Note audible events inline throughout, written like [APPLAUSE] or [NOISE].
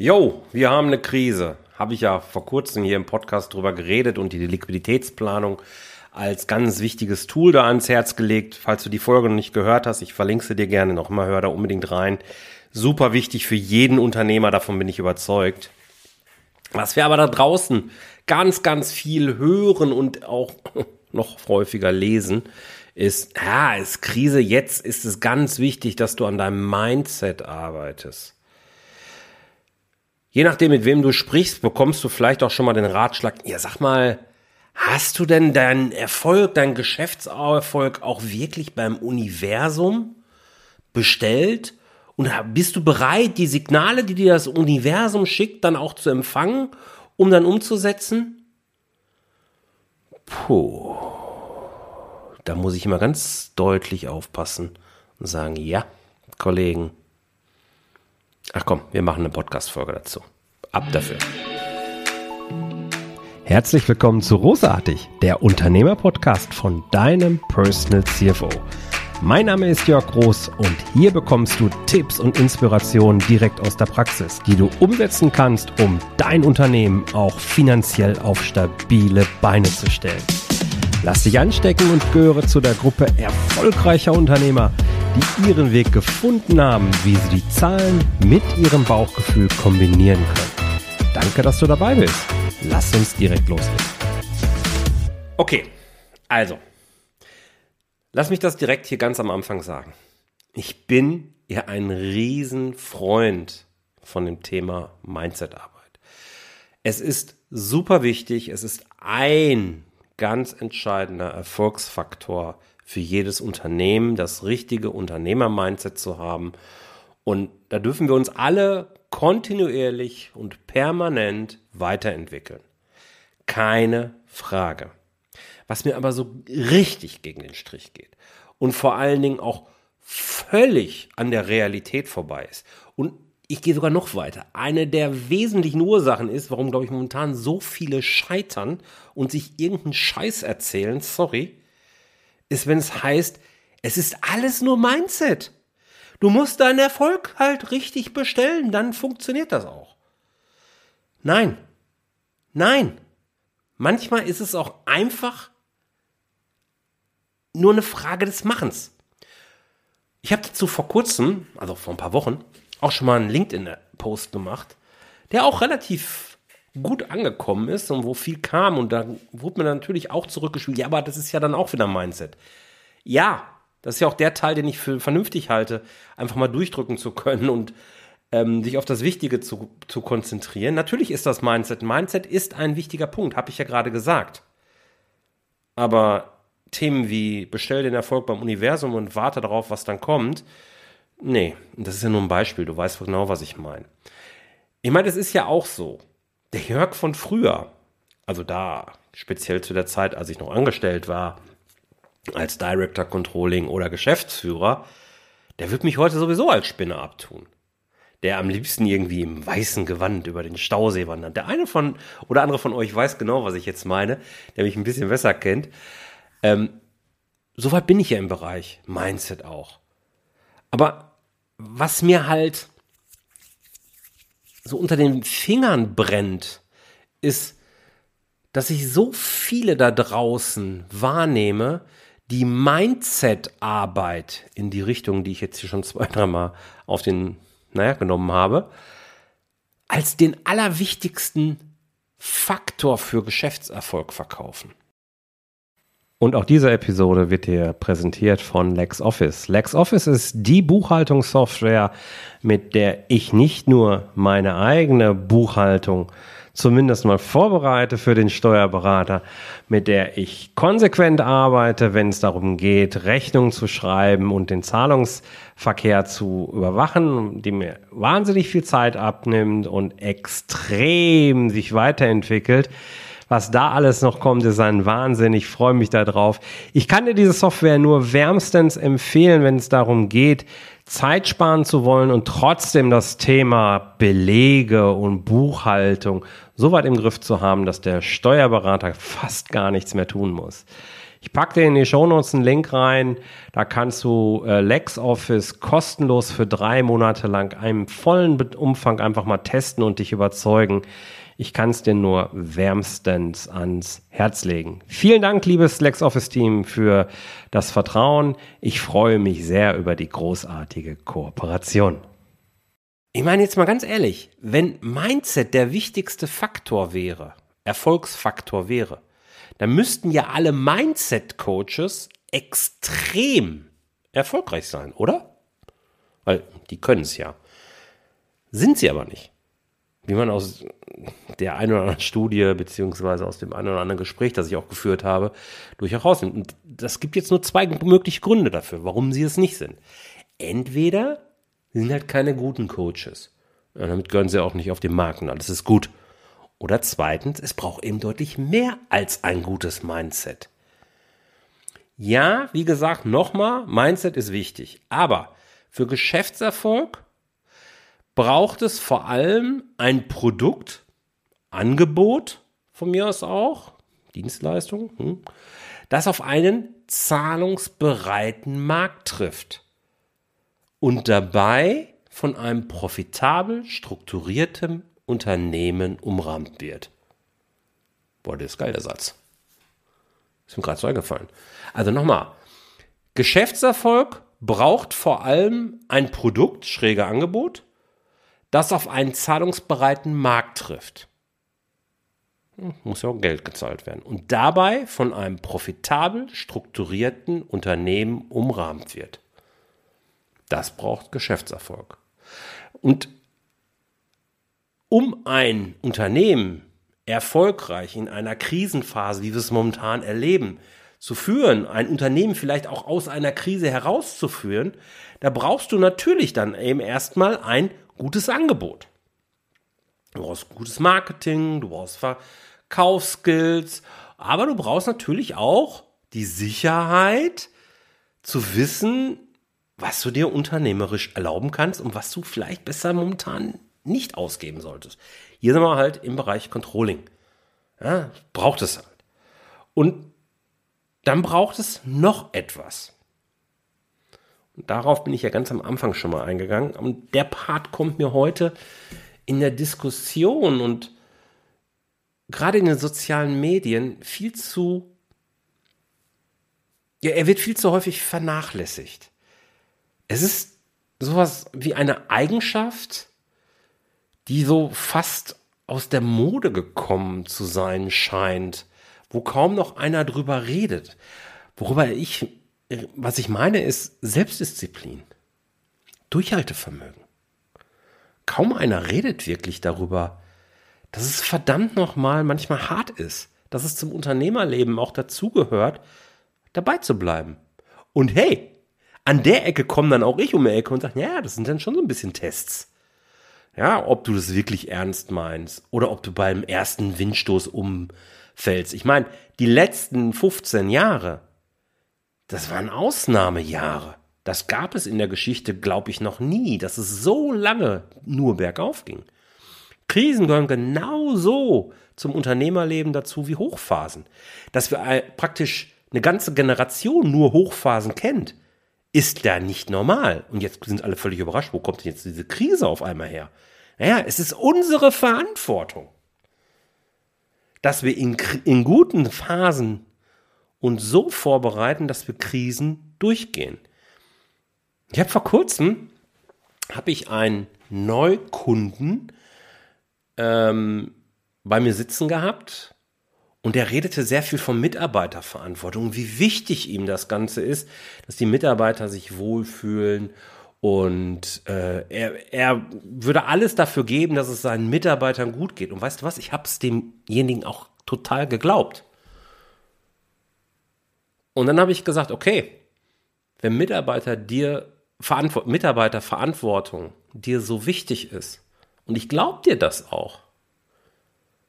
Jo, wir haben eine Krise. Habe ich ja vor kurzem hier im Podcast drüber geredet und die Liquiditätsplanung als ganz wichtiges Tool da ans Herz gelegt. Falls du die Folge noch nicht gehört hast, ich verlinke sie dir gerne nochmal, hör da unbedingt rein. Super wichtig für jeden Unternehmer, davon bin ich überzeugt. Was wir aber da draußen ganz, ganz viel hören und auch [LAUGHS] noch häufiger lesen, ist, ja, ist Krise, jetzt ist es ganz wichtig, dass du an deinem Mindset arbeitest. Je nachdem, mit wem du sprichst, bekommst du vielleicht auch schon mal den Ratschlag, ja, sag mal, hast du denn deinen Erfolg, deinen Geschäftserfolg auch wirklich beim Universum bestellt? Und bist du bereit, die Signale, die dir das Universum schickt, dann auch zu empfangen, um dann umzusetzen? Puh. Da muss ich immer ganz deutlich aufpassen und sagen, ja, Kollegen. Ach komm, wir machen eine Podcast-Folge dazu. Ab dafür. Herzlich willkommen zu Rosartig, der Unternehmer-Podcast von deinem Personal CFO. Mein Name ist Jörg Groß und hier bekommst du Tipps und Inspirationen direkt aus der Praxis, die du umsetzen kannst, um dein Unternehmen auch finanziell auf stabile Beine zu stellen. Lass dich anstecken und gehöre zu der Gruppe erfolgreicher Unternehmer, die ihren Weg gefunden haben, wie sie die Zahlen mit ihrem Bauchgefühl kombinieren können. Danke, dass du dabei bist. Lass uns direkt loslegen. Okay, also, lass mich das direkt hier ganz am Anfang sagen. Ich bin ja ein Riesenfreund von dem Thema Mindset-Arbeit. Es ist super wichtig, es ist ein ganz entscheidender Erfolgsfaktor für jedes Unternehmen, das richtige Unternehmer-Mindset zu haben. Und da dürfen wir uns alle kontinuierlich und permanent weiterentwickeln. Keine Frage. Was mir aber so richtig gegen den Strich geht und vor allen Dingen auch völlig an der Realität vorbei ist und ich gehe sogar noch weiter. Eine der wesentlichen Ursachen ist, warum, glaube ich, momentan so viele scheitern und sich irgendeinen Scheiß erzählen, sorry, ist, wenn es heißt, es ist alles nur Mindset. Du musst deinen Erfolg halt richtig bestellen, dann funktioniert das auch. Nein. Nein. Manchmal ist es auch einfach nur eine Frage des Machens. Ich habe dazu vor kurzem, also vor ein paar Wochen, auch schon mal einen LinkedIn-Post gemacht, der auch relativ gut angekommen ist und wo viel kam und da wurde mir natürlich auch zurückgespielt, ja, aber das ist ja dann auch wieder Mindset. Ja, das ist ja auch der Teil, den ich für vernünftig halte, einfach mal durchdrücken zu können und ähm, sich auf das Wichtige zu, zu konzentrieren. Natürlich ist das Mindset. Mindset ist ein wichtiger Punkt, habe ich ja gerade gesagt. Aber Themen wie bestell den Erfolg beim Universum und warte darauf, was dann kommt, Nee, das ist ja nur ein Beispiel, du weißt genau, was ich meine. Ich meine, es ist ja auch so. Der Jörg von früher, also da speziell zu der Zeit, als ich noch angestellt war, als Director Controlling oder Geschäftsführer, der wird mich heute sowieso als Spinner abtun. Der am liebsten irgendwie im weißen Gewand über den Stausee wandert. Der eine von oder andere von euch weiß genau, was ich jetzt meine, der mich ein bisschen besser kennt. Ähm, Soweit bin ich ja im Bereich Mindset auch. Aber was mir halt so unter den Fingern brennt, ist, dass ich so viele da draußen wahrnehme, die Mindset-Arbeit in die Richtung, die ich jetzt hier schon zwei, dreimal auf den, naja, genommen habe, als den allerwichtigsten Faktor für Geschäftserfolg verkaufen. Und auch diese Episode wird dir präsentiert von LexOffice. LexOffice ist die Buchhaltungssoftware, mit der ich nicht nur meine eigene Buchhaltung zumindest mal vorbereite für den Steuerberater, mit der ich konsequent arbeite, wenn es darum geht, Rechnungen zu schreiben und den Zahlungsverkehr zu überwachen, die mir wahnsinnig viel Zeit abnimmt und extrem sich weiterentwickelt was da alles noch kommt, ist ein Wahnsinn. Ich freue mich darauf. Ich kann dir diese Software nur wärmstens empfehlen, wenn es darum geht, Zeit sparen zu wollen und trotzdem das Thema Belege und Buchhaltung so weit im Griff zu haben, dass der Steuerberater fast gar nichts mehr tun muss. Ich packe dir in die Shownotes einen Link rein. Da kannst du äh, LexOffice kostenlos für drei Monate lang einen vollen Umfang einfach mal testen und dich überzeugen. Ich kann es dir nur wärmstens ans Herz legen. Vielen Dank, liebes LexOffice-Team, für das Vertrauen. Ich freue mich sehr über die großartige Kooperation. Ich meine jetzt mal ganz ehrlich, wenn Mindset der wichtigste Faktor wäre, Erfolgsfaktor wäre, dann müssten ja alle Mindset-Coaches extrem erfolgreich sein, oder? Weil die können es ja. Sind sie aber nicht. Wie man aus der einen oder anderen Studie, beziehungsweise aus dem einen oder anderen Gespräch, das ich auch geführt habe, durchaus nimmt. Und das gibt jetzt nur zwei mögliche Gründe dafür, warum sie es nicht sind. Entweder sind halt keine guten Coaches. Ja, damit gehören sie auch nicht auf den Markt und alles ist gut. Oder zweitens, es braucht eben deutlich mehr als ein gutes Mindset. Ja, wie gesagt, nochmal, Mindset ist wichtig. Aber für Geschäftserfolg braucht es vor allem ein Produkt, Angebot, von mir aus auch, Dienstleistung, hm, das auf einen zahlungsbereiten Markt trifft und dabei von einem profitabel strukturierten Unternehmen umrahmt wird. Boah, das ist geil, der Satz. Ist mir gerade so eingefallen. Also nochmal. Geschäftserfolg braucht vor allem ein Produkt, schräge Angebot, das auf einen zahlungsbereiten Markt trifft. Hm, muss ja auch Geld gezahlt werden. Und dabei von einem profitabel strukturierten Unternehmen umrahmt wird. Das braucht Geschäftserfolg. Und um ein Unternehmen erfolgreich in einer Krisenphase, wie wir es momentan erleben, zu führen, ein Unternehmen vielleicht auch aus einer Krise herauszuführen, da brauchst du natürlich dann eben erstmal ein gutes Angebot. Du brauchst gutes Marketing, du brauchst Verkaufsskills, aber du brauchst natürlich auch die Sicherheit zu wissen, was du dir unternehmerisch erlauben kannst und was du vielleicht besser momentan nicht ausgeben solltest. Hier sind wir halt im Bereich Controlling. Ja, braucht es halt. Und dann braucht es noch etwas. Und darauf bin ich ja ganz am Anfang schon mal eingegangen. Und der Part kommt mir heute in der Diskussion und gerade in den sozialen Medien viel zu, ja, er wird viel zu häufig vernachlässigt. Es ist sowas wie eine Eigenschaft, die so fast aus der Mode gekommen zu sein scheint, wo kaum noch einer drüber redet. Worüber ich, was ich meine, ist Selbstdisziplin, Durchhaltevermögen. Kaum einer redet wirklich darüber, dass es verdammt nochmal manchmal hart ist, dass es zum Unternehmerleben auch dazugehört, dabei zu bleiben. Und hey, an der Ecke kommen dann auch ich um die Ecke und sagen, ja, das sind dann schon so ein bisschen Tests. Ja, ob du das wirklich ernst meinst oder ob du beim ersten Windstoß umfällst. Ich meine, die letzten 15 Jahre, das waren Ausnahmejahre. Das gab es in der Geschichte, glaube ich, noch nie, dass es so lange nur bergauf ging. Krisen gehören genauso zum Unternehmerleben dazu wie Hochphasen. Dass wir praktisch eine ganze Generation nur Hochphasen kennt, ist da nicht normal. Und jetzt sind alle völlig überrascht, wo kommt denn jetzt diese Krise auf einmal her? Naja, es ist unsere Verantwortung, dass wir in, in guten Phasen uns so vorbereiten, dass wir Krisen durchgehen. Ich habe vor kurzem habe ich einen Neukunden ähm, bei mir sitzen gehabt und der redete sehr viel von Mitarbeiterverantwortung, wie wichtig ihm das Ganze ist, dass die Mitarbeiter sich wohlfühlen und äh, er, er würde alles dafür geben, dass es seinen Mitarbeitern gut geht. Und weißt du was? Ich habe es demjenigen auch total geglaubt. Und dann habe ich gesagt, okay, wenn Mitarbeiter dir Verantwort Mitarbeiterverantwortung dir so wichtig ist, und ich glaube dir das auch,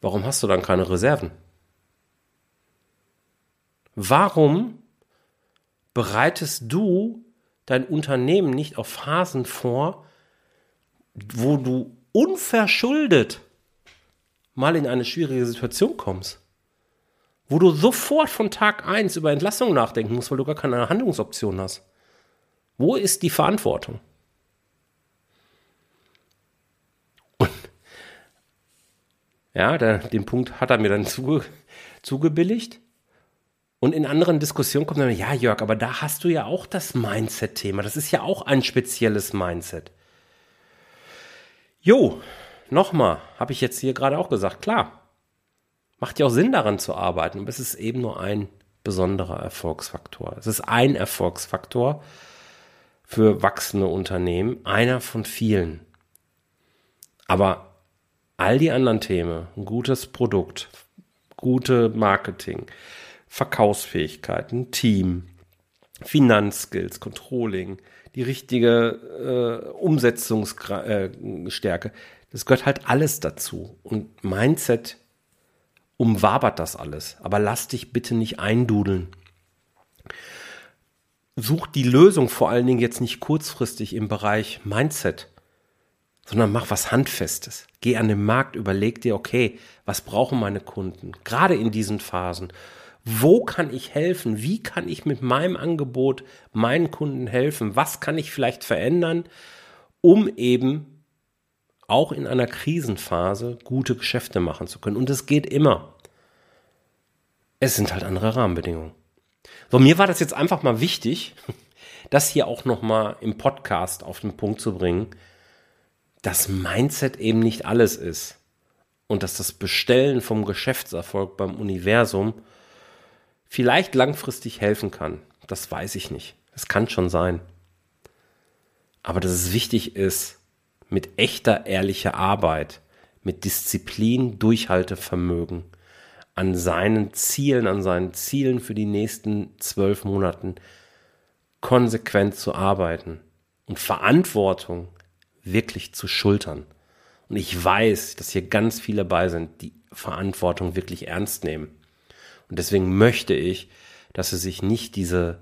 warum hast du dann keine Reserven? Warum bereitest du dein Unternehmen nicht auf Phasen vor, wo du unverschuldet mal in eine schwierige Situation kommst. wo du sofort von Tag 1 über Entlassung nachdenken musst, weil du gar keine Handlungsoption hast. Wo ist die Verantwortung? Und ja, der, den Punkt hat er mir dann zuge, zugebilligt. Und in anderen Diskussionen kommt dann, ja, Jörg, aber da hast du ja auch das Mindset-Thema. Das ist ja auch ein spezielles Mindset. Jo, nochmal, habe ich jetzt hier gerade auch gesagt, klar, macht ja auch Sinn daran zu arbeiten, aber es ist eben nur ein besonderer Erfolgsfaktor. Es ist ein Erfolgsfaktor für wachsende Unternehmen, einer von vielen. Aber all die anderen Themen, ein gutes Produkt, gute Marketing, Verkaufsfähigkeit, ein Team, Finanzskills, Controlling, die richtige äh, Umsetzungsstärke, äh, das gehört halt alles dazu. Und Mindset umwabert das alles. Aber lass dich bitte nicht eindudeln. Such die Lösung vor allen Dingen jetzt nicht kurzfristig im Bereich Mindset, sondern mach was Handfestes. Geh an den Markt, überleg dir, okay, was brauchen meine Kunden? Gerade in diesen Phasen. Wo kann ich helfen? Wie kann ich mit meinem Angebot meinen Kunden helfen? Was kann ich vielleicht verändern, um eben auch in einer Krisenphase gute Geschäfte machen zu können? Und es geht immer. Es sind halt andere Rahmenbedingungen. So, mir war das jetzt einfach mal wichtig, [LAUGHS] das hier auch nochmal im Podcast auf den Punkt zu bringen, dass Mindset eben nicht alles ist. Und dass das Bestellen vom Geschäftserfolg beim Universum vielleicht langfristig helfen kann. Das weiß ich nicht. Das kann schon sein. Aber dass es wichtig ist, mit echter, ehrlicher Arbeit, mit Disziplin, Durchhaltevermögen, an seinen Zielen, an seinen Zielen für die nächsten zwölf Monaten konsequent zu arbeiten und Verantwortung wirklich zu schultern. Und ich weiß, dass hier ganz viele bei sind, die Verantwortung wirklich ernst nehmen. Und deswegen möchte ich, dass sie sich nicht diese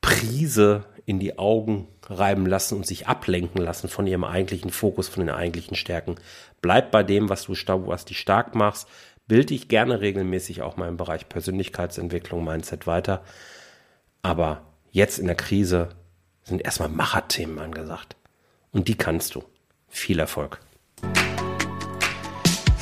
Prise in die Augen reiben lassen und sich ablenken lassen von ihrem eigentlichen Fokus, von den eigentlichen Stärken. Bleib bei dem, was du was dich stark machst. Bild dich gerne regelmäßig auch mal im Bereich Persönlichkeitsentwicklung, Mindset weiter. Aber jetzt in der Krise sind erstmal Macherthemen angesagt. Und die kannst du. Viel Erfolg.